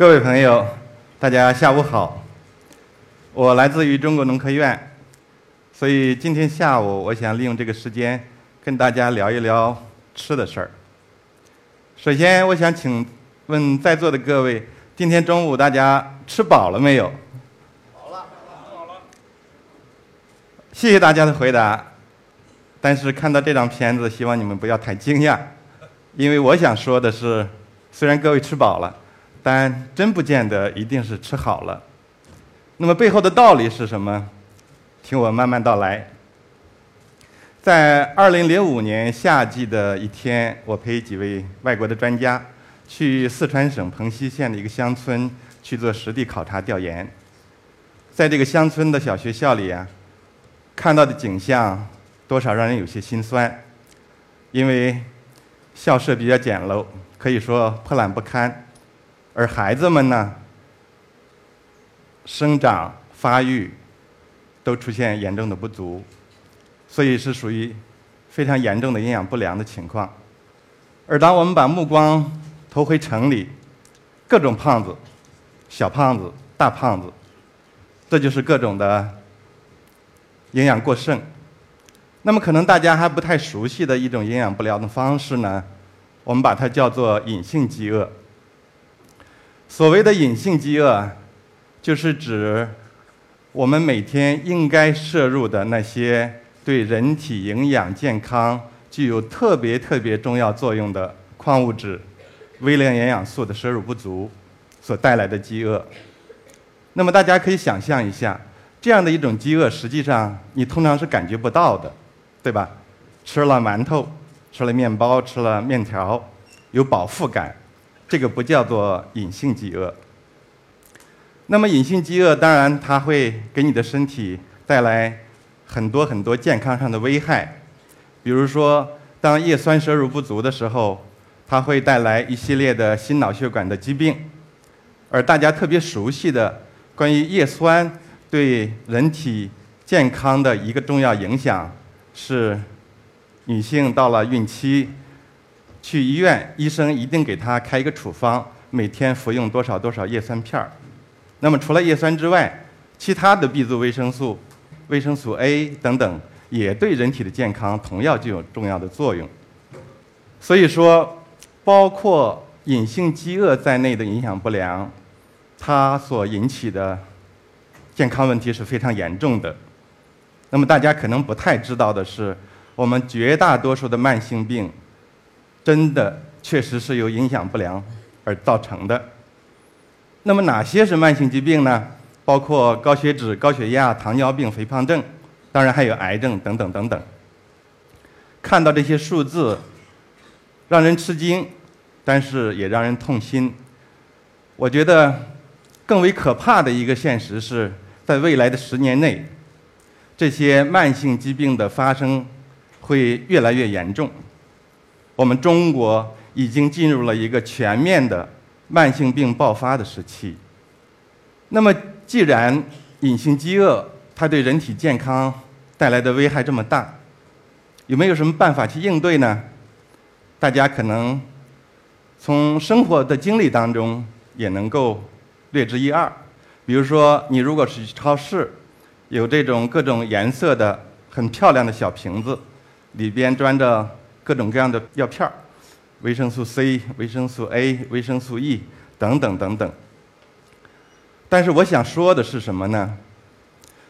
各位朋友，大家下午好。我来自于中国农科院，所以今天下午我想利用这个时间跟大家聊一聊吃的事儿。首先，我想请问在座的各位，今天中午大家吃饱了没有？饱了，饱了。谢谢大家的回答。但是看到这张片子，希望你们不要太惊讶，因为我想说的是，虽然各位吃饱了。但真不见得一定是吃好了。那么背后的道理是什么？听我慢慢道来。在二零零五年夏季的一天，我陪几位外国的专家去四川省蓬溪县的一个乡村去做实地考察调研。在这个乡村的小学校里啊，看到的景象多少让人有些心酸，因为校舍比较简陋，可以说破烂不堪。而孩子们呢，生长发育都出现严重的不足，所以是属于非常严重的营养不良的情况。而当我们把目光投回城里，各种胖子、小胖子、大胖子，这就是各种的营养过剩。那么，可能大家还不太熟悉的一种营养不良的方式呢，我们把它叫做隐性饥饿。所谓的隐性饥饿，就是指我们每天应该摄入的那些对人体营养健康具有特别特别重要作用的矿物质、微量营养素的摄入不足所带来的饥饿。那么大家可以想象一下，这样的一种饥饿，实际上你通常是感觉不到的，对吧？吃了馒头，吃了面包，吃了面条，有饱腹感。这个不叫做隐性饥饿。那么隐性饥饿，当然它会给你的身体带来很多很多健康上的危害。比如说，当叶酸摄入不足的时候，它会带来一系列的心脑血管的疾病。而大家特别熟悉的关于叶酸对人体健康的一个重要影响，是女性到了孕期。去医院，医生一定给他开一个处方，每天服用多少多少叶酸片儿。那么除了叶酸之外，其他的 B 族维生素、维生素 A 等等，也对人体的健康同样具有重要的作用。所以说，包括隐性饥饿在内的营养不良，它所引起的健康问题是非常严重的。那么大家可能不太知道的是，我们绝大多数的慢性病。真的确实是由营养不良而造成的。那么哪些是慢性疾病呢？包括高血脂、高血压、糖尿病、肥胖症，当然还有癌症等等等等。看到这些数字，让人吃惊，但是也让人痛心。我觉得更为可怕的一个现实是在未来的十年内，这些慢性疾病的发生会越来越严重。我们中国已经进入了一个全面的慢性病爆发的时期。那么，既然隐性饥饿它对人体健康带来的危害这么大，有没有什么办法去应对呢？大家可能从生活的经历当中也能够略知一二。比如说，你如果是去超市，有这种各种颜色的很漂亮的小瓶子，里边装着。各种各样的药片儿，维生素 C、维生素 A、维生素 E 等等等等。但是我想说的是什么呢？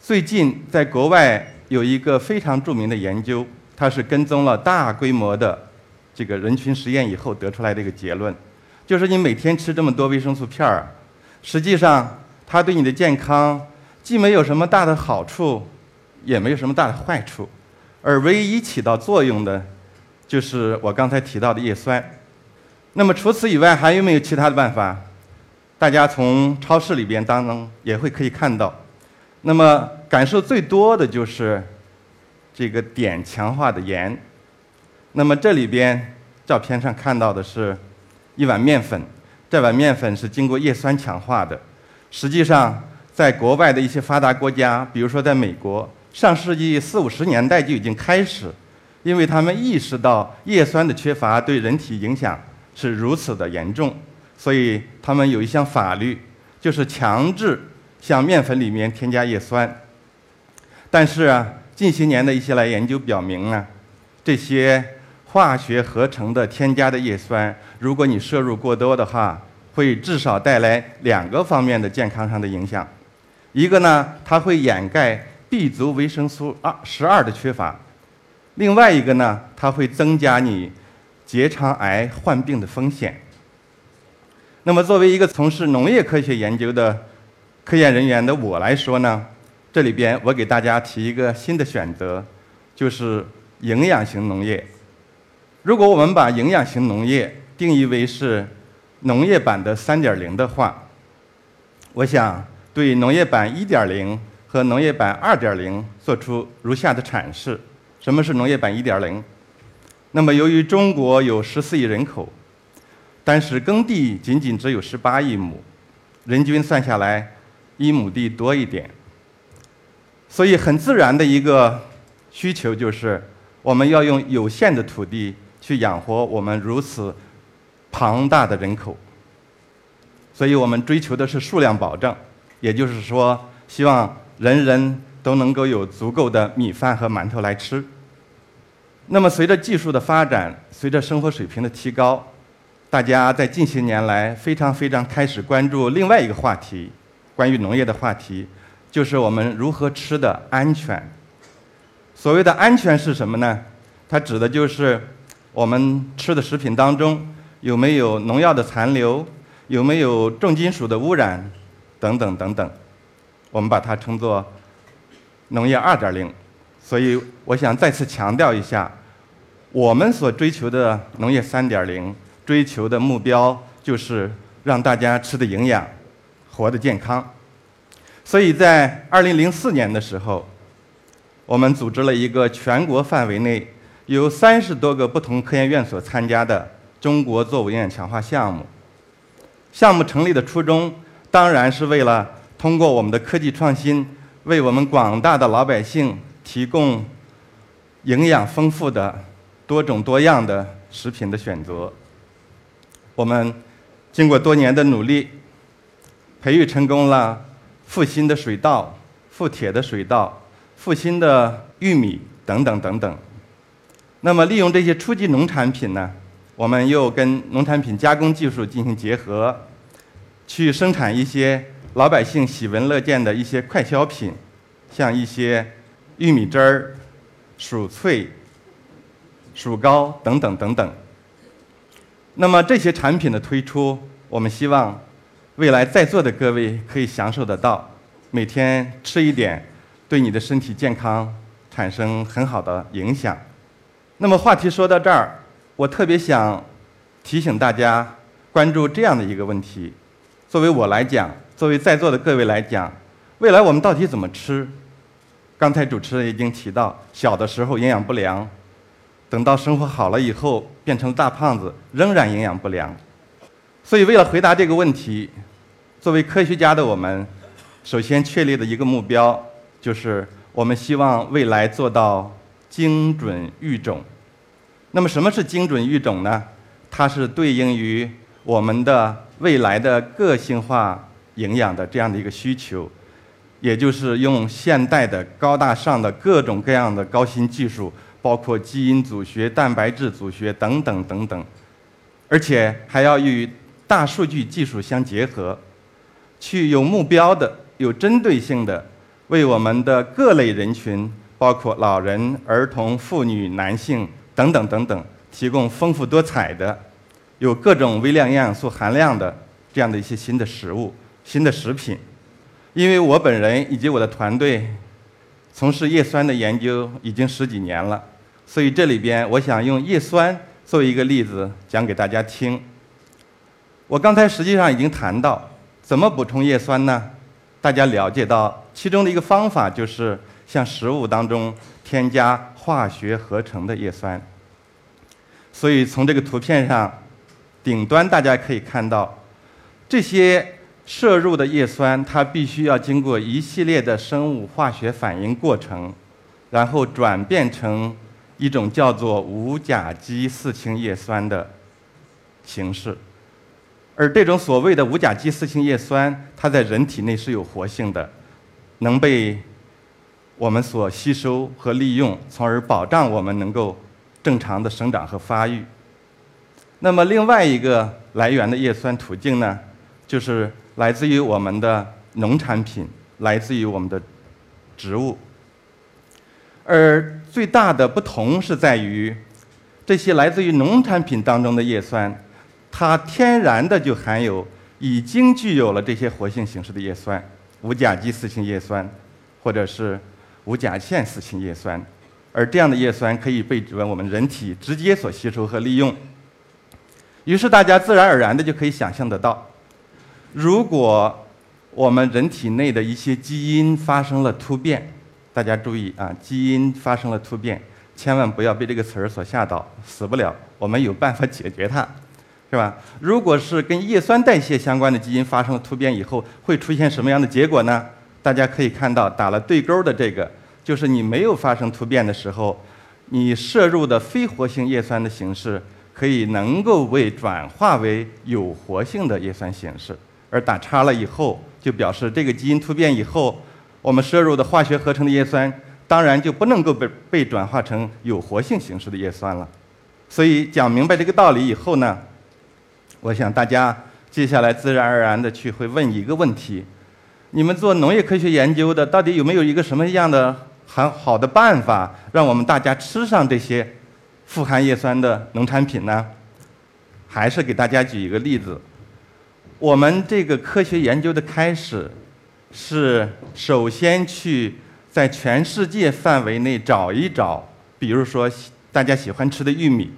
最近在国外有一个非常著名的研究，它是跟踪了大规模的这个人群实验以后得出来的一个结论，就是你每天吃这么多维生素片儿，实际上它对你的健康既没有什么大的好处，也没有什么大的坏处，而唯一起到作用的。就是我刚才提到的叶酸。那么除此以外，还有没有其他的办法？大家从超市里边当中也会可以看到。那么感受最多的就是这个碘强化的盐。那么这里边照片上看到的是一碗面粉，这碗面粉是经过叶酸强化的。实际上，在国外的一些发达国家，比如说在美国，上世纪四五十年代就已经开始。因为他们意识到叶酸的缺乏对人体影响是如此的严重，所以他们有一项法律，就是强制向面粉里面添加叶酸。但是啊，近些年的一些来研究表明呢，这些化学合成的添加的叶酸，如果你摄入过多的话，会至少带来两个方面的健康上的影响。一个呢，它会掩盖 B 族维生素二十二的缺乏；另外一个呢，它会增加你结肠癌患病的风险。那么，作为一个从事农业科学研究的科研人员的我来说呢，这里边我给大家提一个新的选择，就是营养型农业。如果我们把营养型农业定义为是农业版的三点零的话，我想。对农业版1.0和农业版2.0做出如下的阐释：什么是农业版1.0？那么，由于中国有十四亿人口，但是耕地仅仅只有十八亿亩，人均算下来一亩地多一点，所以很自然的一个需求就是，我们要用有限的土地去养活我们如此庞大的人口，所以我们追求的是数量保证。也就是说，希望人人都能够有足够的米饭和馒头来吃。那么，随着技术的发展，随着生活水平的提高，大家在近些年来非常非常开始关注另外一个话题，关于农业的话题，就是我们如何吃的安全。所谓的安全是什么呢？它指的就是我们吃的食品当中有没有农药的残留，有没有重金属的污染。等等等等，我们把它称作农业二点零。所以，我想再次强调一下，我们所追求的农业三点零，追求的目标就是让大家吃的营养，活得健康。所以在二零零四年的时候，我们组织了一个全国范围内有三十多个不同科研院所参加的中国作物营养强化项目。项目成立的初衷。当然是为了通过我们的科技创新，为我们广大的老百姓提供营养丰富的、多种多样的食品的选择。我们经过多年的努力，培育成功了复兴的水稻、富铁的水稻、复兴的玉米等等等等。那么，利用这些初级农产品呢，我们又跟农产品加工技术进行结合。去生产一些老百姓喜闻乐见的一些快消品，像一些玉米汁儿、薯脆、薯糕等等等等。那么这些产品的推出，我们希望未来在座的各位可以享受得到，每天吃一点，对你的身体健康产生很好的影响。那么话题说到这儿，我特别想提醒大家关注这样的一个问题。作为我来讲，作为在座的各位来讲，未来我们到底怎么吃？刚才主持人已经提到，小的时候营养不良，等到生活好了以后变成大胖子，仍然营养不良。所以，为了回答这个问题，作为科学家的我们，首先确立的一个目标就是，我们希望未来做到精准育种。那么，什么是精准育种呢？它是对应于我们的。未来的个性化营养的这样的一个需求，也就是用现代的高大上的各种各样的高新技术，包括基因组学、蛋白质组学等等等等，而且还要与大数据技术相结合，去有目标的、有针对性的为我们的各类人群，包括老人、儿童、妇女、男性等等等等，提供丰富多彩的。有各种微量营养素含量的这样的一些新的食物、新的食品，因为我本人以及我的团队从事叶酸的研究已经十几年了，所以这里边我想用叶酸作为一个例子讲给大家听。我刚才实际上已经谈到怎么补充叶酸呢？大家了解到其中的一个方法就是向食物当中添加化学合成的叶酸。所以从这个图片上。顶端大家可以看到，这些摄入的叶酸，它必须要经过一系列的生物化学反应过程，然后转变成一种叫做无甲基四氢叶酸的形式。而这种所谓的五甲基四氢叶酸，它在人体内是有活性的，能被我们所吸收和利用，从而保障我们能够正常的生长和发育。那么另外一个来源的叶酸途径呢，就是来自于我们的农产品，来自于我们的植物。而最大的不同是在于，这些来自于农产品当中的叶酸。它天然的就含有已经具有了这些活性形式的叶酸，无甲基四氢叶酸，或者是无甲酰四氢叶酸，而这样的叶酸可以被指为我们人体直接所吸收和利用。于是大家自然而然的就可以想象得到，如果我们人体内的一些基因发生了突变，大家注意啊，基因发生了突变，千万不要被这个词儿所吓到，死不了，我们有办法解决它。是吧？如果是跟叶酸代谢相关的基因发生了突变以后，会出现什么样的结果呢？大家可以看到打了对勾的这个，就是你没有发生突变的时候，你摄入的非活性叶酸的形式可以能够为转化为有活性的叶酸形式，而打叉了以后，就表示这个基因突变以后，我们摄入的化学合成的叶酸当然就不能够被被转化成有活性形式的叶酸了。所以讲明白这个道理以后呢？我想大家接下来自然而然的去会问一个问题：你们做农业科学研究的，到底有没有一个什么样的很好的办法，让我们大家吃上这些富含叶酸的农产品呢？还是给大家举一个例子：我们这个科学研究的开始，是首先去在全世界范围内找一找，比如说大家喜欢吃的玉米、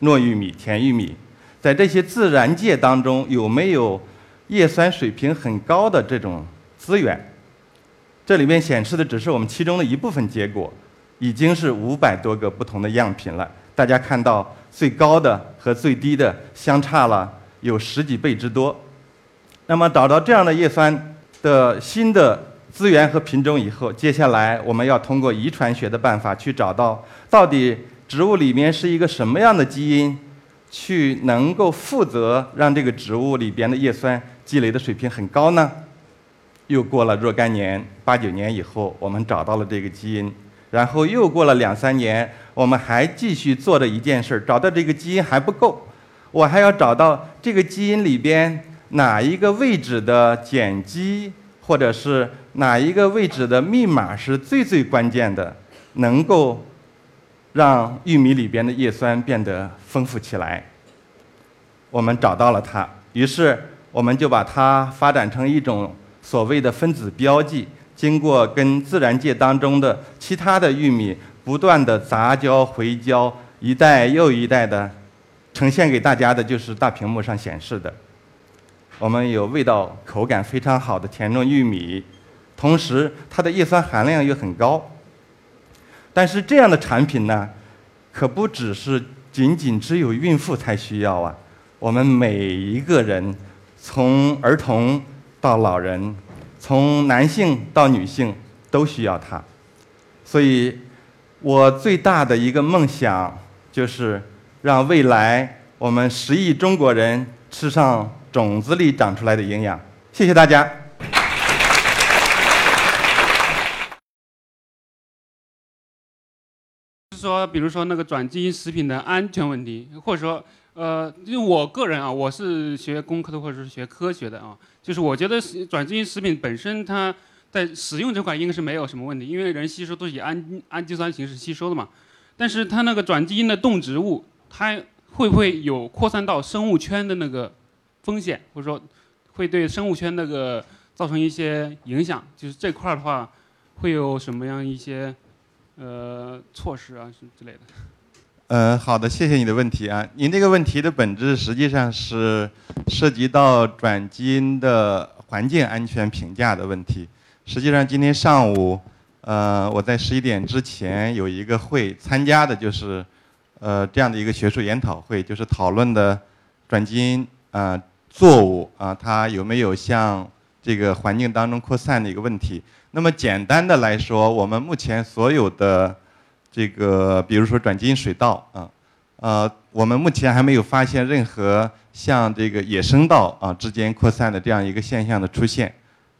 糯玉米、甜玉米。在这些自然界当中，有没有叶酸水平很高的这种资源？这里面显示的只是我们其中的一部分结果，已经是五百多个不同的样品了。大家看到最高的和最低的相差了有十几倍之多。那么找到这样的叶酸的新的资源和品种以后，接下来我们要通过遗传学的办法去找到到底植物里面是一个什么样的基因。去能够负责让这个植物里边的叶酸积累的水平很高呢？又过了若干年，八九年以后，我们找到了这个基因，然后又过了两三年，我们还继续做着一件事儿，找到这个基因还不够，我还要找到这个基因里边哪一个位置的碱基，或者是哪一个位置的密码是最最关键的，能够。让玉米里边的叶酸变得丰富起来。我们找到了它，于是我们就把它发展成一种所谓的分子标记。经过跟自然界当中的其他的玉米不断的杂交回交，一代又一代的呈现给大家的就是大屏幕上显示的。我们有味道、口感非常好的甜糯玉米，同时它的叶酸含量又很高。但是这样的产品呢，可不只是仅仅只有孕妇才需要啊！我们每一个人，从儿童到老人，从男性到女性都需要它。所以，我最大的一个梦想就是让未来我们十亿中国人吃上种子里长出来的营养。谢谢大家。说，比如说那个转基因食品的安全问题，或者说，呃，就我个人啊，我是学工科的或者是学科学的啊，就是我觉得转基因食品本身它在使用这块应该是没有什么问题，因为人吸收都是以氨氨基酸形式吸收的嘛。但是它那个转基因的动植物，它会不会有扩散到生物圈的那个风险，或者说会对生物圈那个造成一些影响？就是这块的话，会有什么样一些？呃，措施啊，什么之类的。呃，好的，谢谢你的问题啊。您这个问题的本质实际上是涉及到转基因的环境安全评价的问题。实际上，今天上午，呃，我在十一点之前有一个会，参加的就是呃这样的一个学术研讨会，就是讨论的转基因啊作物啊，它有没有向这个环境当中扩散的一个问题。那么简单的来说，我们目前所有的这个，比如说转基因水稻啊，呃，我们目前还没有发现任何像这个野生稻啊之间扩散的这样一个现象的出现。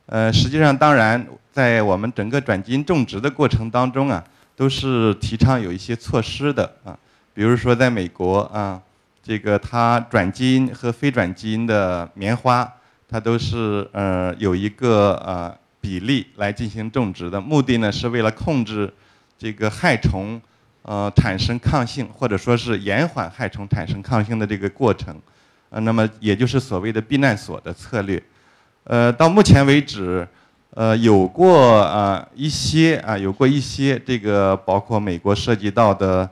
呃，实际上，当然，在我们整个转基因种植的过程当中啊，都是提倡有一些措施的啊。比如说，在美国啊，这个它转基因和非转基因的棉花，它都是呃有一个呃比例来进行种植的，目的呢是为了控制这个害虫呃产生抗性，或者说是延缓害虫产生抗性的这个过程。呃，那么也就是所谓的避难所的策略。呃，到目前为止，呃，有过啊一些啊有过一些这个包括美国涉及到的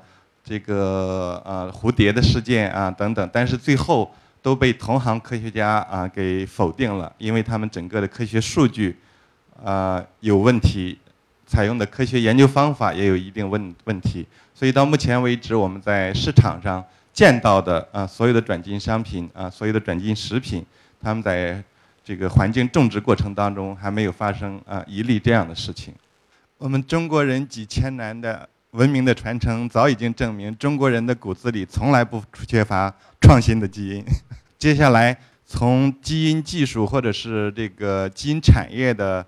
这个呃蝴蝶的事件啊等等，但是最后都被同行科学家啊给否定了，因为他们整个的科学数据啊有问题，采用的科学研究方法也有一定问问题，所以到目前为止，我们在市场上见到的啊所有的转基因商品啊所有的转基因食品，他们在这个环境种植过程当中还没有发生啊一例这样的事情。我们中国人几千年的文明的传承，早已经证明中国人的骨子里从来不缺乏创新的基因。接下来从基因技术或者是这个基因产业的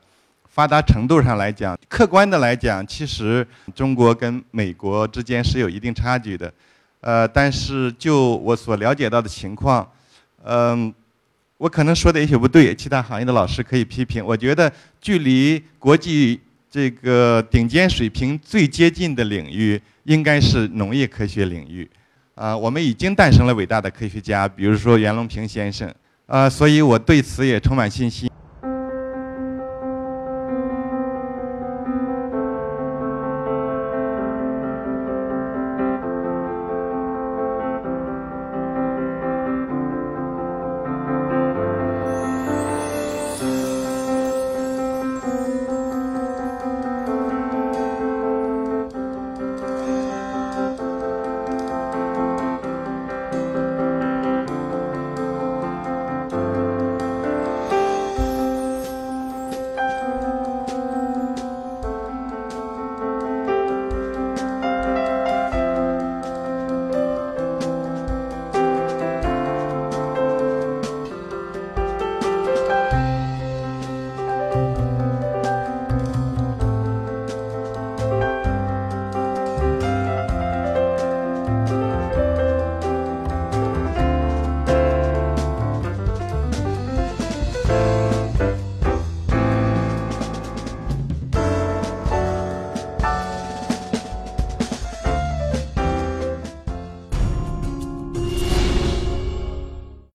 发达程度上来讲，客观的来讲，其实中国跟美国之间是有一定差距的。呃，但是就我所了解到的情况，嗯。我可能说的也许不对，其他行业的老师可以批评。我觉得距离国际这个顶尖水平最接近的领域，应该是农业科学领域。啊，我们已经诞生了伟大的科学家，比如说袁隆平先生。啊，所以我对此也充满信心。